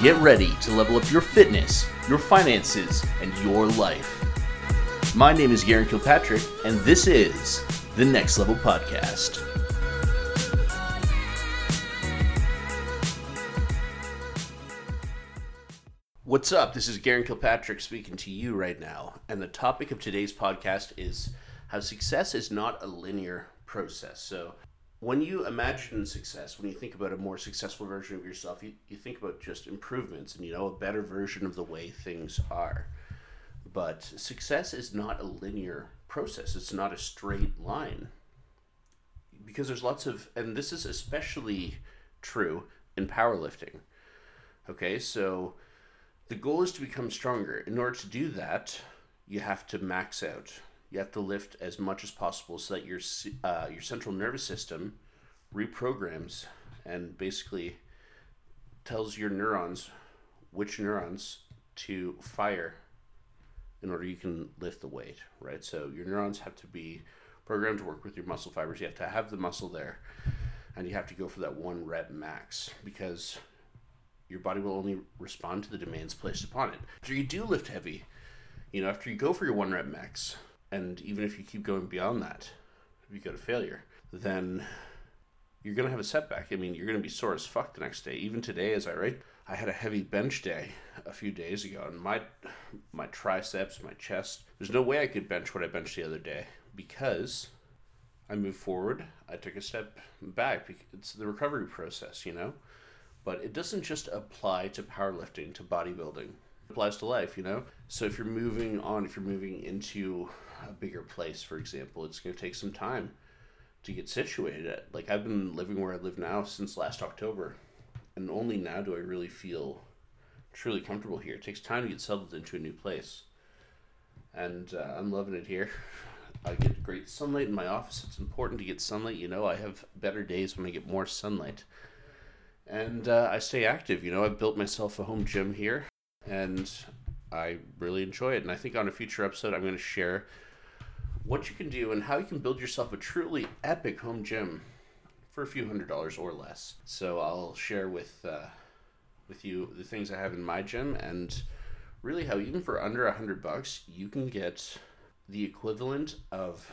Get ready to level up your fitness, your finances, and your life. My name is Garen Kilpatrick, and this is the Next Level Podcast. What's up? This is Garen Kilpatrick speaking to you right now, and the topic of today's podcast is how success is not a linear process. So, when you imagine success, when you think about a more successful version of yourself, you, you think about just improvements and, you know, a better version of the way things are. But success is not a linear process, it's not a straight line. Because there's lots of, and this is especially true in powerlifting. Okay, so the goal is to become stronger. In order to do that, you have to max out you have to lift as much as possible so that your uh, your central nervous system reprograms and basically tells your neurons which neurons to fire in order you can lift the weight, right? So your neurons have to be programmed to work with your muscle fibers. You have to have the muscle there, and you have to go for that one rep max because your body will only respond to the demands placed upon it. After you do lift heavy, you know, after you go for your one rep max, and even if you keep going beyond that, if you go to failure, then you're going to have a setback. I mean, you're going to be sore as fuck the next day. Even today, as I write, I had a heavy bench day a few days ago, and my my triceps, my chest. There's no way I could bench what I benched the other day because I moved forward. I took a step back. It's the recovery process, you know. But it doesn't just apply to powerlifting, to bodybuilding. Applies to life, you know. So if you're moving on, if you're moving into a bigger place, for example, it's going to take some time to get situated. Like I've been living where I live now since last October, and only now do I really feel truly comfortable here. It takes time to get settled into a new place, and uh, I'm loving it here. I get great sunlight in my office. It's important to get sunlight. You know, I have better days when I get more sunlight. And uh, I stay active. You know, I've built myself a home gym here, and I really enjoy it. And I think on a future episode, I'm going to share what you can do and how you can build yourself a truly epic home gym for a few hundred dollars or less. So I'll share with uh, with you the things I have in my gym and really how even for under a hundred bucks you can get the equivalent of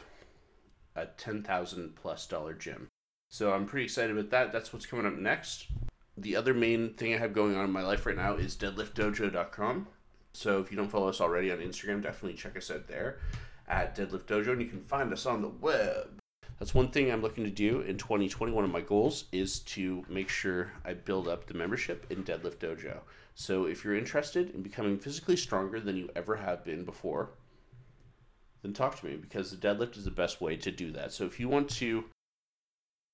a ten thousand plus dollar gym. So I'm pretty excited about that. That's what's coming up next. The other main thing I have going on in my life right now is deadliftdojo.com. So if you don't follow us already on Instagram, definitely check us out there at Deadlift Dojo, and you can find us on the web. That's one thing I'm looking to do in 2020. One of my goals is to make sure I build up the membership in Deadlift Dojo. So if you're interested in becoming physically stronger than you ever have been before, then talk to me because the deadlift is the best way to do that. So if you want to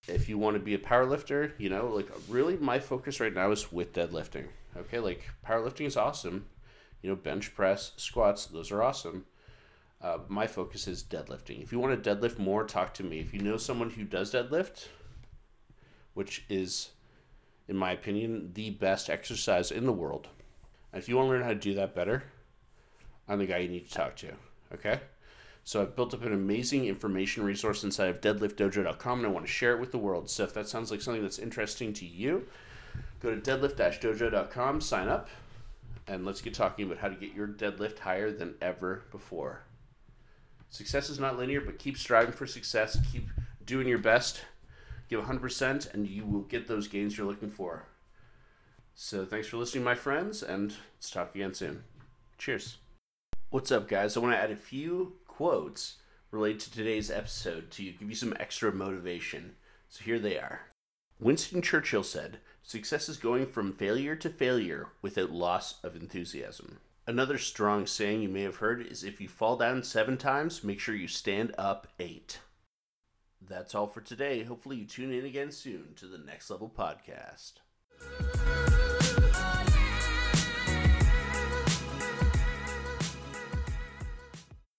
if you want to be a power lifter, you know, like really my focus right now is with deadlifting. Okay, like powerlifting is awesome. You know, bench press, squats, those are awesome. Uh, my focus is deadlifting. If you want to deadlift more, talk to me. If you know someone who does deadlift, which is, in my opinion, the best exercise in the world, if you want to learn how to do that better, I'm the guy you need to talk to. Okay? So I've built up an amazing information resource inside of deadliftdojo.com and I want to share it with the world. So if that sounds like something that's interesting to you, go to deadlift-dojo.com, sign up, and let's get talking about how to get your deadlift higher than ever before. Success is not linear, but keep striving for success. Keep doing your best. Give 100%, and you will get those gains you're looking for. So, thanks for listening, my friends, and let's talk again soon. Cheers. What's up, guys? I want to add a few quotes related to today's episode to give you some extra motivation. So, here they are. Winston Churchill said, Success is going from failure to failure without loss of enthusiasm. Another strong saying you may have heard is if you fall down seven times, make sure you stand up eight. That's all for today. Hopefully, you tune in again soon to the Next Level Podcast.